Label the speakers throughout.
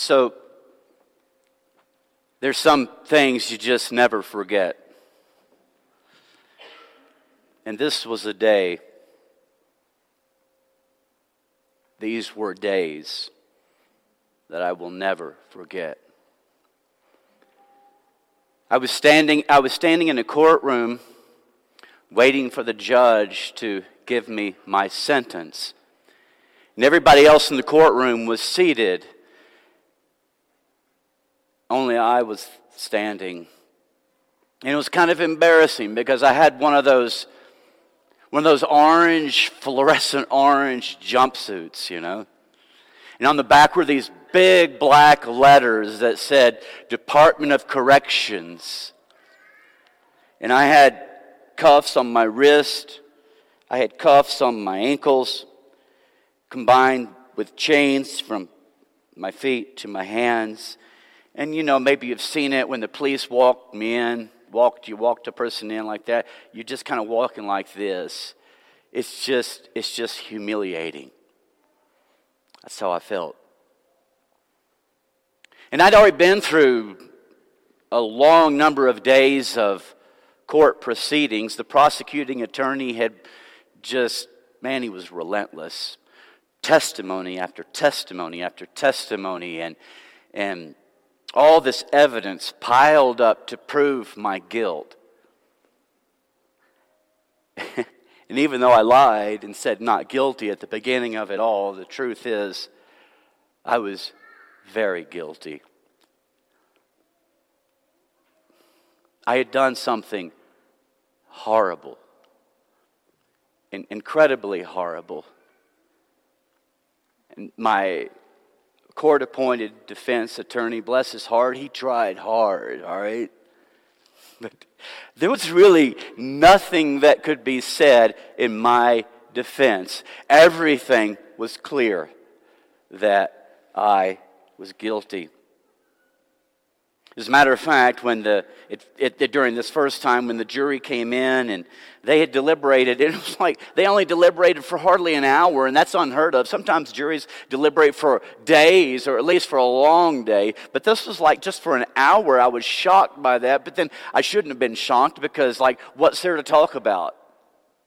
Speaker 1: So, there's some things you just never forget. And this was a day, these were days that I will never forget. I was standing, I was standing in a courtroom waiting for the judge to give me my sentence. And everybody else in the courtroom was seated. Only I was standing. And it was kind of embarrassing because I had one of those one of those orange fluorescent orange jumpsuits, you know. And on the back were these big black letters that said Department of Corrections. And I had cuffs on my wrist, I had cuffs on my ankles, combined with chains from my feet to my hands. And you know, maybe you've seen it when the police walked me in, walked you walked a person in like that. You're just kind of walking like this. It's just it's just humiliating. That's how I felt. And I'd already been through a long number of days of court proceedings. The prosecuting attorney had just, man, he was relentless. Testimony after testimony after testimony, and, and all this evidence piled up to prove my guilt. and even though I lied and said not guilty at the beginning of it all, the truth is I was very guilty. I had done something horrible, incredibly horrible. And my court appointed defense attorney, bless his heart, he tried hard, all right? But there was really nothing that could be said in my defense. Everything was clear that I was guilty. As a matter of fact, when the, it, it, during this first time, when the jury came in and they had deliberated, it was like they only deliberated for hardly an hour, and that's unheard of. Sometimes juries deliberate for days, or at least for a long day, but this was like just for an hour. I was shocked by that, but then I shouldn't have been shocked because, like, what's there to talk about?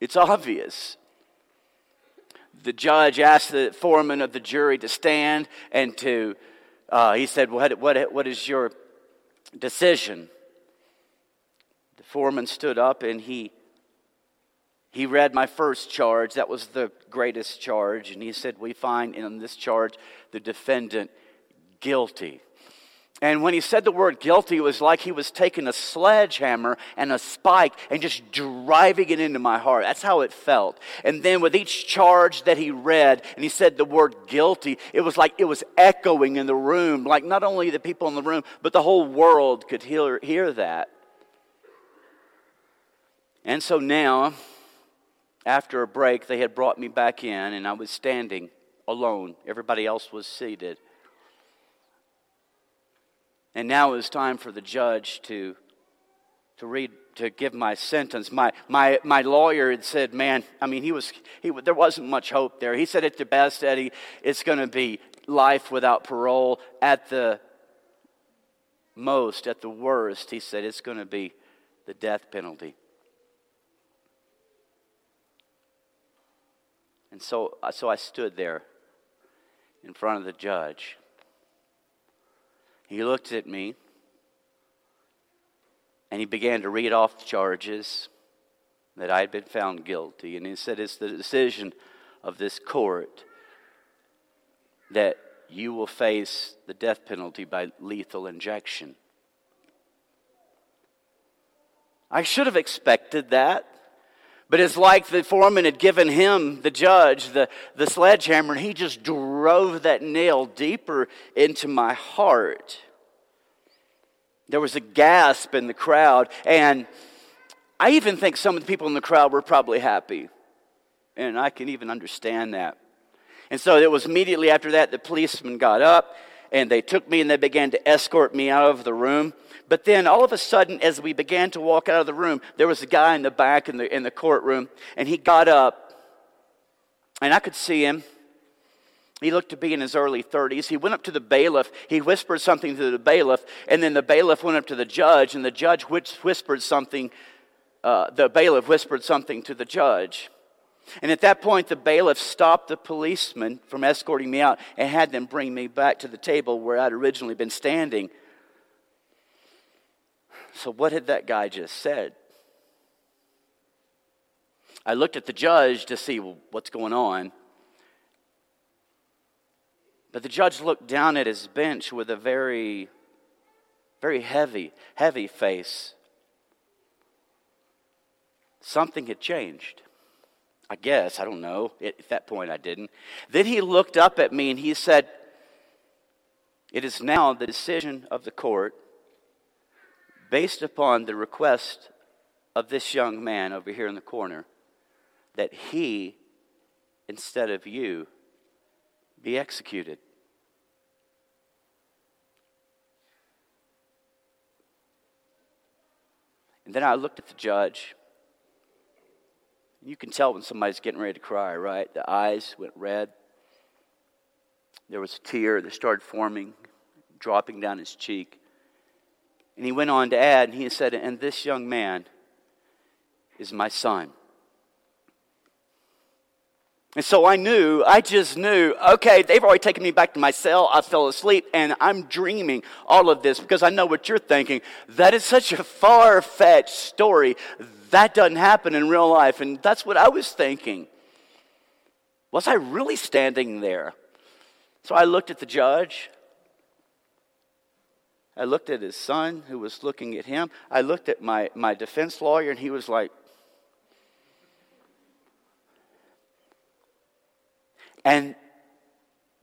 Speaker 1: It's obvious the judge asked the foreman of the jury to stand and to, uh, he said, what, what, what is your decision. The foreman stood up and he he read my first charge. That was the greatest charge. And he said, We find in this charge the defendant guilty. And when he said the word guilty, it was like he was taking a sledgehammer and a spike and just driving it into my heart. That's how it felt. And then with each charge that he read and he said the word guilty, it was like it was echoing in the room. Like not only the people in the room, but the whole world could hear, hear that. And so now, after a break, they had brought me back in and I was standing alone. Everybody else was seated. And now it was time for the judge to, to read, to give my sentence. My, my, my lawyer had said, man, I mean, he was, he, there wasn't much hope there. He said at the best, Eddie, it's going to be life without parole. At the most, at the worst, he said it's going to be the death penalty. And so, uh, so I stood there in front of the judge. He looked at me and he began to read off the charges that I had been found guilty. And he said, It's the decision of this court that you will face the death penalty by lethal injection. I should have expected that. But it's like the foreman had given him, the judge, the, the sledgehammer, and he just drove that nail deeper into my heart. There was a gasp in the crowd, and I even think some of the people in the crowd were probably happy. And I can even understand that. And so it was immediately after that the policeman got up and they took me and they began to escort me out of the room. But then all of a sudden, as we began to walk out of the room, there was a guy in the back in the, in the courtroom, and he got up, and I could see him. He looked to be in his early 30s. He went up to the bailiff. He whispered something to the bailiff, and then the bailiff went up to the judge, and the judge whispered something. Uh, the bailiff whispered something to the judge. And at that point, the bailiff stopped the policeman from escorting me out and had them bring me back to the table where I'd originally been standing. So, what had that guy just said? I looked at the judge to see well, what's going on. But the judge looked down at his bench with a very, very heavy, heavy face. Something had changed. I guess, I don't know. At that point, I didn't. Then he looked up at me and he said, It is now the decision of the court, based upon the request of this young man over here in the corner, that he, instead of you, be executed. And then I looked at the judge you can tell when somebody's getting ready to cry, right? The eyes went red. There was a tear that started forming, dropping down his cheek. And he went on to add, and he said, And this young man is my son. And so I knew, I just knew, okay, they've already taken me back to my cell. I fell asleep and I'm dreaming all of this because I know what you're thinking. That is such a far fetched story that doesn't happen in real life. And that's what I was thinking. Was I really standing there? So I looked at the judge. I looked at his son who was looking at him. I looked at my, my defense lawyer, and he was like, and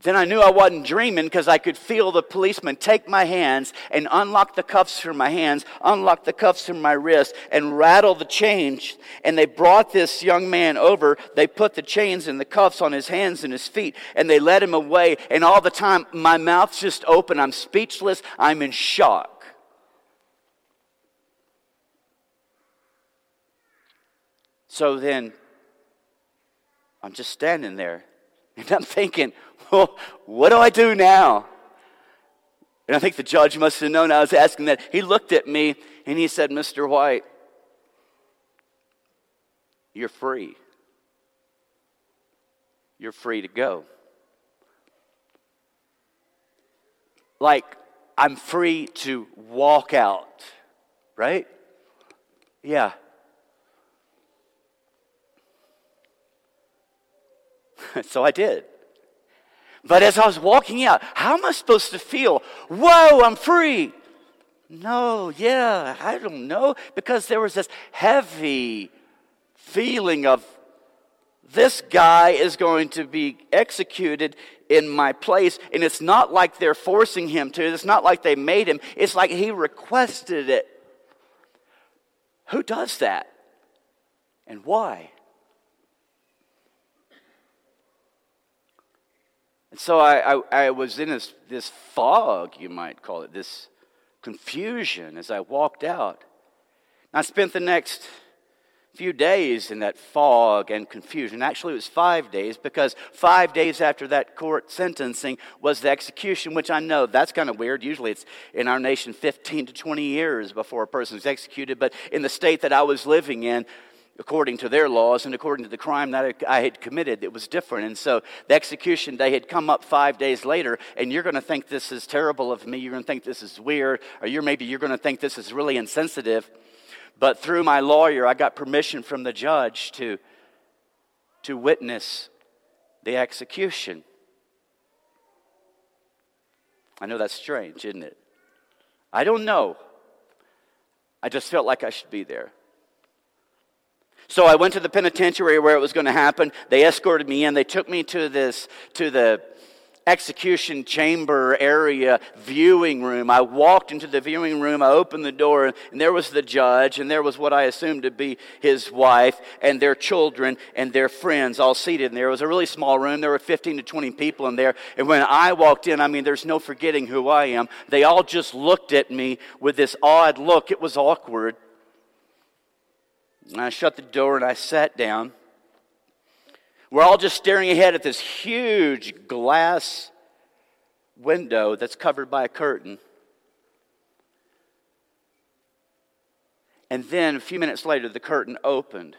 Speaker 1: then I knew I wasn't dreaming because I could feel the policeman take my hands and unlock the cuffs from my hands, unlock the cuffs from my wrists, and rattle the chains. And they brought this young man over. They put the chains and the cuffs on his hands and his feet, and they led him away. And all the time, my mouth's just open. I'm speechless. I'm in shock. So then, I'm just standing there, and I'm thinking, well, what do I do now? And I think the judge must have known I was asking that. He looked at me and he said, Mr. White, you're free. You're free to go. Like, I'm free to walk out, right? Yeah. so I did. But as I was walking out, how am I supposed to feel? Whoa, I'm free. No, yeah, I don't know. Because there was this heavy feeling of this guy is going to be executed in my place. And it's not like they're forcing him to, it's not like they made him, it's like he requested it. Who does that? And why? And so I, I, I, was in this, this fog, you might call it, this confusion as I walked out. I spent the next few days in that fog and confusion. Actually, it was five days because five days after that court sentencing was the execution, which I know that's kind of weird. Usually it's in our nation 15 to 20 years before a person is executed. But in the state that I was living in, according to their laws and according to the crime that I had committed, it was different. And so the execution day had come up five days later, and you're going to think this is terrible of me. You're going to think this is weird, or you're maybe you're going to think this is really insensitive. But through my lawyer, I got permission from the judge to, to witness the execution. I know that's strange, isn't it? I don't know. I just felt like I should be there. So I went to the penitentiary where it was going to happen. They escorted me in. They took me to this, to the execution chamber area viewing room. I walked into the viewing room. I opened the door, and there was the judge, and there was what I assumed to be his wife, and their children, and their friends all seated in there. It was a really small room. There were 15 to 20 people in there. And when I walked in, I mean, there's no forgetting who I am. They all just looked at me with this odd look. It was awkward. And I shut the door and I sat down. We're all just staring ahead at this huge glass window that's covered by a curtain. And then a few minutes later, the curtain opened.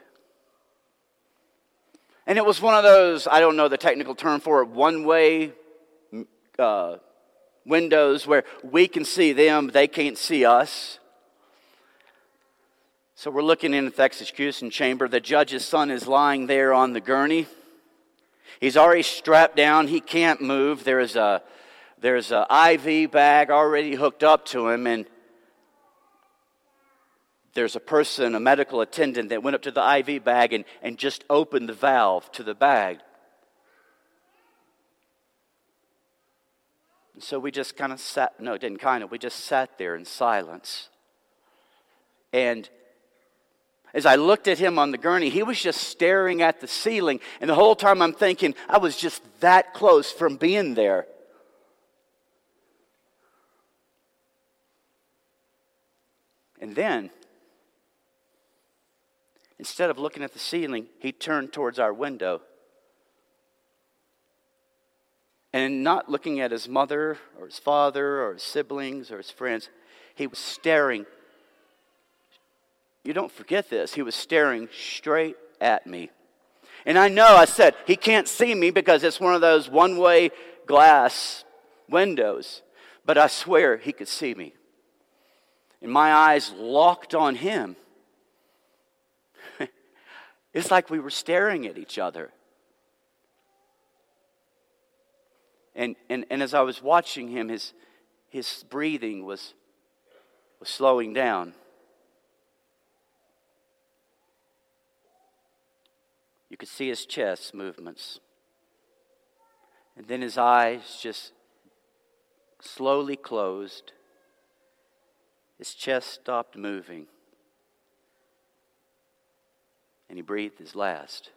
Speaker 1: And it was one of those, I don't know the technical term for it, one way uh, windows where we can see them, they can't see us. So we're looking in at the execution chamber. The judge's son is lying there on the gurney. He's already strapped down. He can't move. There's a there's an IV bag already hooked up to him, and there's a person, a medical attendant, that went up to the IV bag and, and just opened the valve to the bag. And so we just kind of sat, no, didn't kind of, we just sat there in silence. And as I looked at him on the gurney, he was just staring at the ceiling. And the whole time I'm thinking, I was just that close from being there. And then, instead of looking at the ceiling, he turned towards our window. And not looking at his mother or his father or his siblings or his friends, he was staring. You don't forget this. He was staring straight at me. And I know I said, he can't see me because it's one of those one way glass windows. But I swear he could see me and my eyes locked on him. it's like we were staring at each other. And, and, and as I was watching him, his, his breathing was, was slowing down. You could see his chest movements. And then his eyes just slowly closed. His chest stopped moving. And he breathed his last.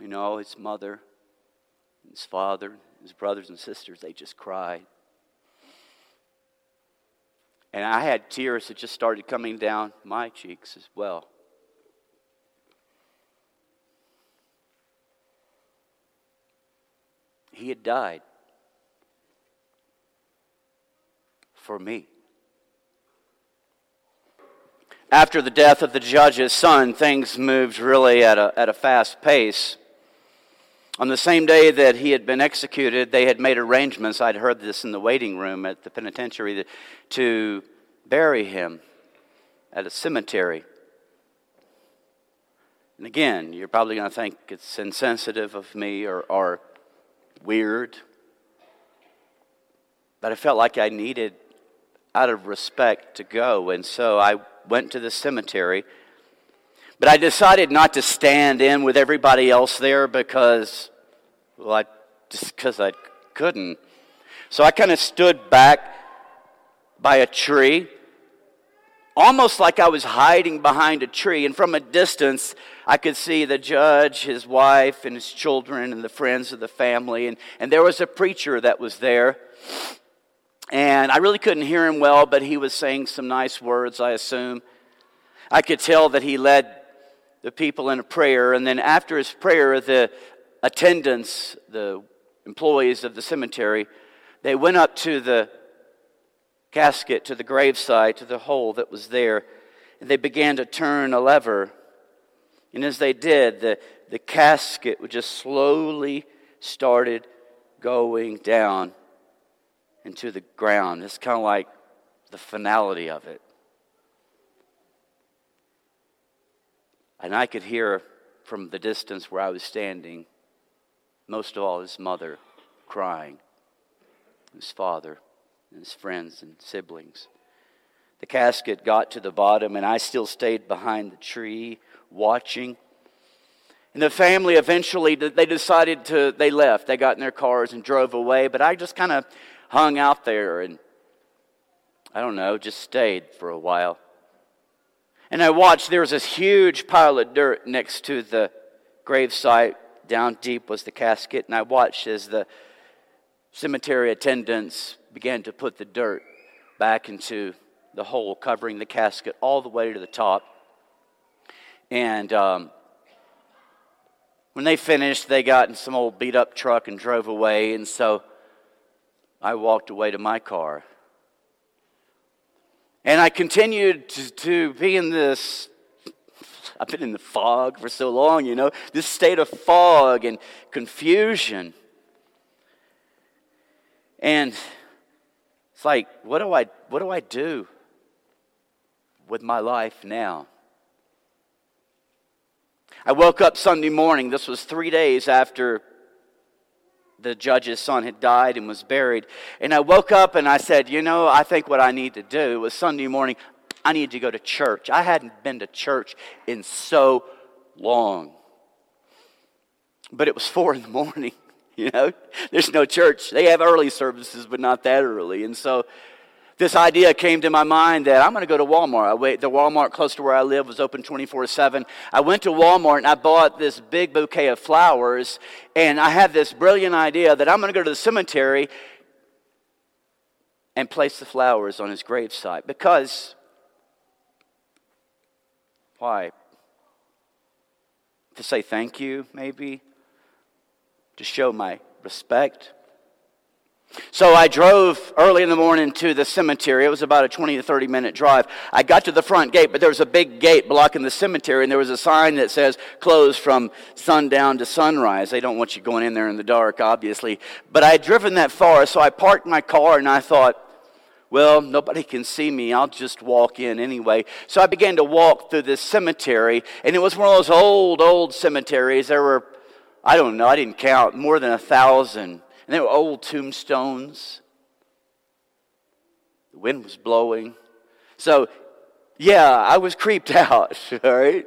Speaker 1: You know, his mother, his father, his brothers and sisters, they just cried. And I had tears that just started coming down my cheeks as well. He had died for me. After the death of the judge's son, things moved really at a, at a fast pace. On the same day that he had been executed, they had made arrangements. I'd heard this in the waiting room at the penitentiary to bury him at a cemetery. And again, you're probably going to think it's insensitive of me or, or weird. But I felt like I needed, out of respect, to go. And so I went to the cemetery. But I decided not to stand in with everybody else there because, well, I, just because I couldn't. So I kind of stood back by a tree, almost like I was hiding behind a tree. And from a distance, I could see the judge, his wife, and his children, and the friends of the family. And, and there was a preacher that was there. And I really couldn't hear him well, but he was saying some nice words, I assume. I could tell that he led the people in a prayer. And then after his prayer, the attendants, the employees of the cemetery, they went up to the casket, to the gravesite, to the hole that was there, and they began to turn a lever. And as they did, the, the casket just slowly started going down into the ground. It's kind of like the finality of it. And I could hear from the distance where I was standing, most of all, his mother crying, his father, and his friends and siblings. The casket got to the bottom, and I still stayed behind the tree watching. And the family eventually, they decided to, they left. They got in their cars and drove away, but I just kind of hung out there and I don't know, just stayed for a while. And I watched, there was this huge pile of dirt next to the gravesite. Down deep was the casket, and I watched as the cemetery attendants began to put the dirt back into the hole, covering the casket all the way to the top. And um, When they finished, they got in some old beat up truck and drove away, and so I walked away to my car. And I continued to, to be in this I've been in the fog for so long, you know, this state of fog and confusion. And it's like, what do I what do I do with my life now? I woke up Sunday morning. This was 3 days after the judge's son had died and was buried. And I woke up and I said, You know, I think what I need to do was Sunday morning, I need to go to church. I hadn't been to church in so long. But it was four in the morning, you know? There's no church. They have early services, but not that early. And so this idea came to my mind that I'm going to go to Walmart. I wait, the Walmart close to where I live was open 24 7. I went to Walmart and I bought this big bouquet of flowers. And I had this brilliant idea that I'm going to go to the cemetery and place the flowers on his gravesite because why? To say thank you, maybe? To show my respect? So I drove early in the morning to the cemetery. It was about a 20 to 30 minute drive. I got to the front gate, but there was a big gate blocking the cemetery, and there was a sign that says closed from sundown to sunrise. They don't want you going in there in the dark, obviously. But I had driven that far, so I parked my car and I thought, well, nobody can see me. I'll just walk in anyway. So I began to walk through this cemetery, and it was one of those old, old cemeteries. There were, I don't know, I didn't count, more than a thousand. And there were old tombstones. The wind was blowing. So, yeah, I was creeped out, all right?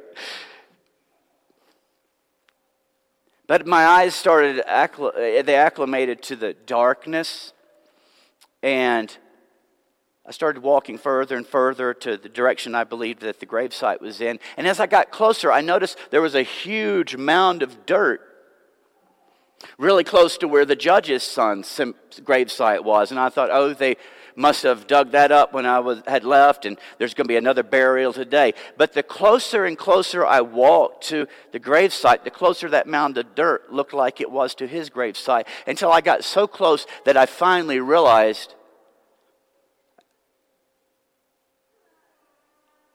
Speaker 1: But my eyes started, they acclimated to the darkness. And I started walking further and further to the direction I believed that the gravesite was in. And as I got closer, I noticed there was a huge mound of dirt really close to where the judge's son's gravesite was. And I thought, oh, they must have dug that up when I was, had left, and there's going to be another burial today. But the closer and closer I walked to the gravesite, the closer that mound of dirt looked like it was to his gravesite, until I got so close that I finally realized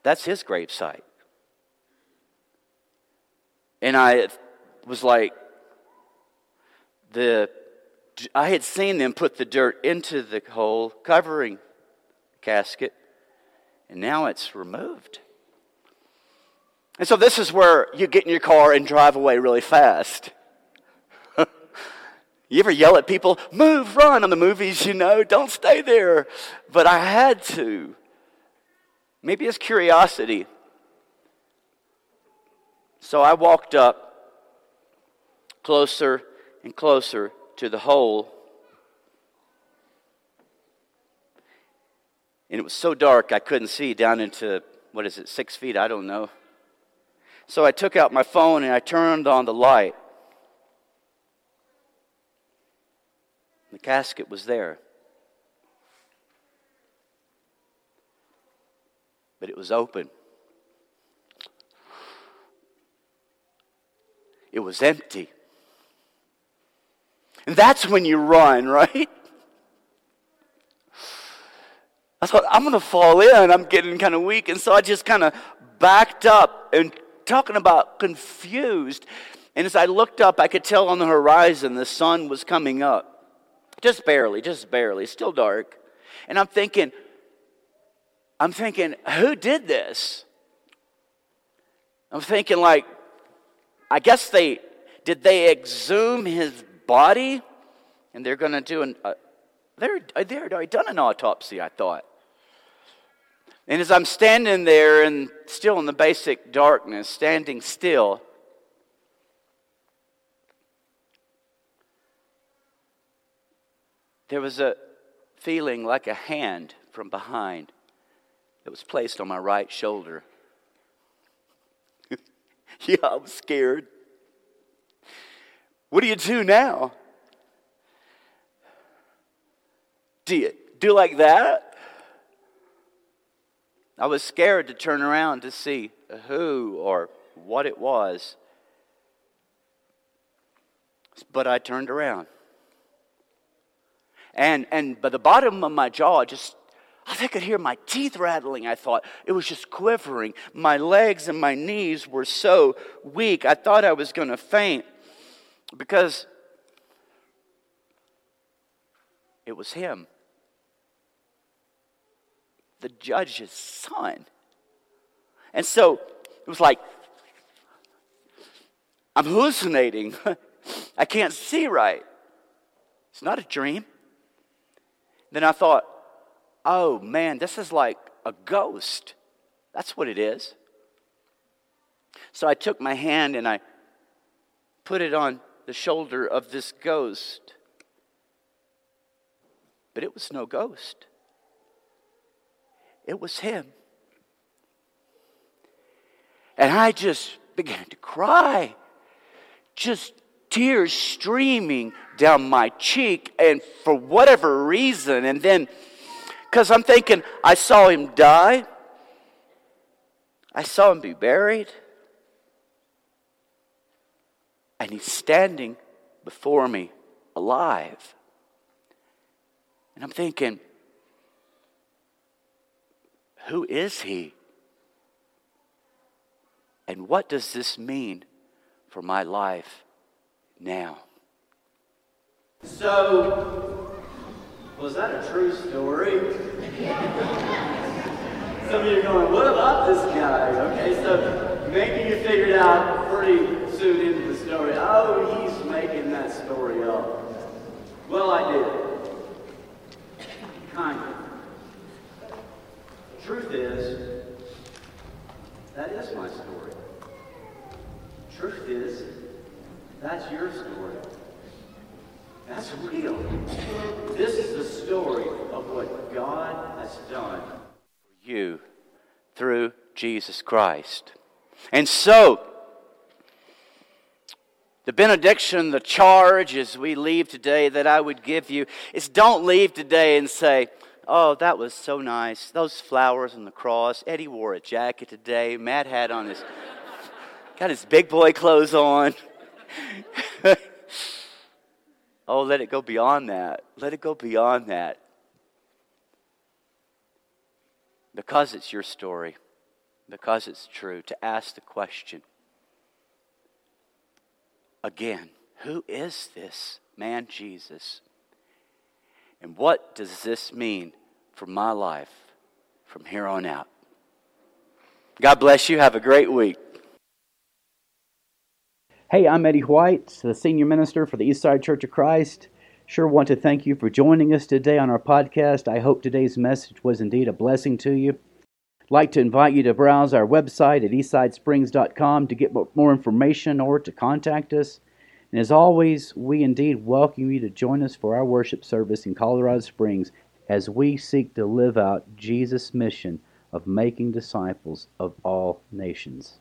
Speaker 1: That's his gravesite. And I was like, the I had seen them put the dirt into the hole covering casket, and now it's removed. And so this is where you get in your car and drive away really fast. you ever yell at people, move, run on the movies, you know, don't stay there. But I had to. Maybe it's curiosity. So I walked up closer and closer to the hole. And it was so dark I couldn't see down into, what is it, six feet? I don't know. So I took out my phone and I turned on the light. The casket was there. but it was open. It was empty. And that's when you run, right? I thought, I'm going to fall in. I'm getting kind of weak. And so I just kind of backed up and talking about confused. And as I looked up, I could tell on the horizon the sun was coming up. Just barely, just barely, still dark. And I'm thinking, I'm thinking, who did this? I'm thinking, like, I guess they did they exhume his body, and they're going to do an. Uh, they're they're already done an autopsy. I thought. And as I'm standing there and still in the basic darkness, standing still, there was a feeling like a hand from behind that was placed on my right shoulder. yeah, I was scared. What do you do now? Do you do like that? I was scared to turn around to see who or what it was. But I turned around. And, and by the bottom of my jaw, just I could hear my teeth rattling. I thought it was just quivering. My legs and my knees were so weak. I thought I was going to faint because it was him, the judge's son. And so it was like, I'm hallucinating. I can't see right. It's not a dream. Then I thought, oh man, this is like a ghost. That's what it is. So I took my hand and I put it on the shoulder of this ghost. But it was no ghost, it was him. And I just began to cry, just tears streaming down my cheek, and for whatever reason, and then because I'm thinking, I saw him die, I saw him be buried, and he's standing before me alive. And I'm thinking, who is he? And what does this mean for my life now?
Speaker 2: So, was that a true story? Some of you are going, what about this guy? Okay, so maybe you figured out pretty soon story, oh, he's making that story up. Well, I did. Kind of. Truth is, that is my story. Truth is, that's your story. That's real. This is the story of what God has done
Speaker 1: for you through Jesus Christ. And so, the benediction, the charge as we leave today that I would give you is don't leave today and say, Oh, that was so nice. Those flowers on the cross. Eddie wore a jacket today. Matt had on his, got his big boy clothes on. Oh, let it go beyond that. Let it go beyond that. Because it's your story, because it's true, to ask the question again who is this man Jesus? And what does this mean for my life from here on out? God bless you. Have a great week.
Speaker 3: Hey, I'm Eddie White, the senior minister for the Eastside Church of Christ. Sure want to thank you for joining us today on our podcast. I hope today's message was indeed a blessing to you. Like to invite you to browse our website at eastsidesprings.com to get more information or to contact us. And as always, we indeed welcome you to join us for our worship service in Colorado Springs as we seek to live out Jesus' mission of making disciples of all nations.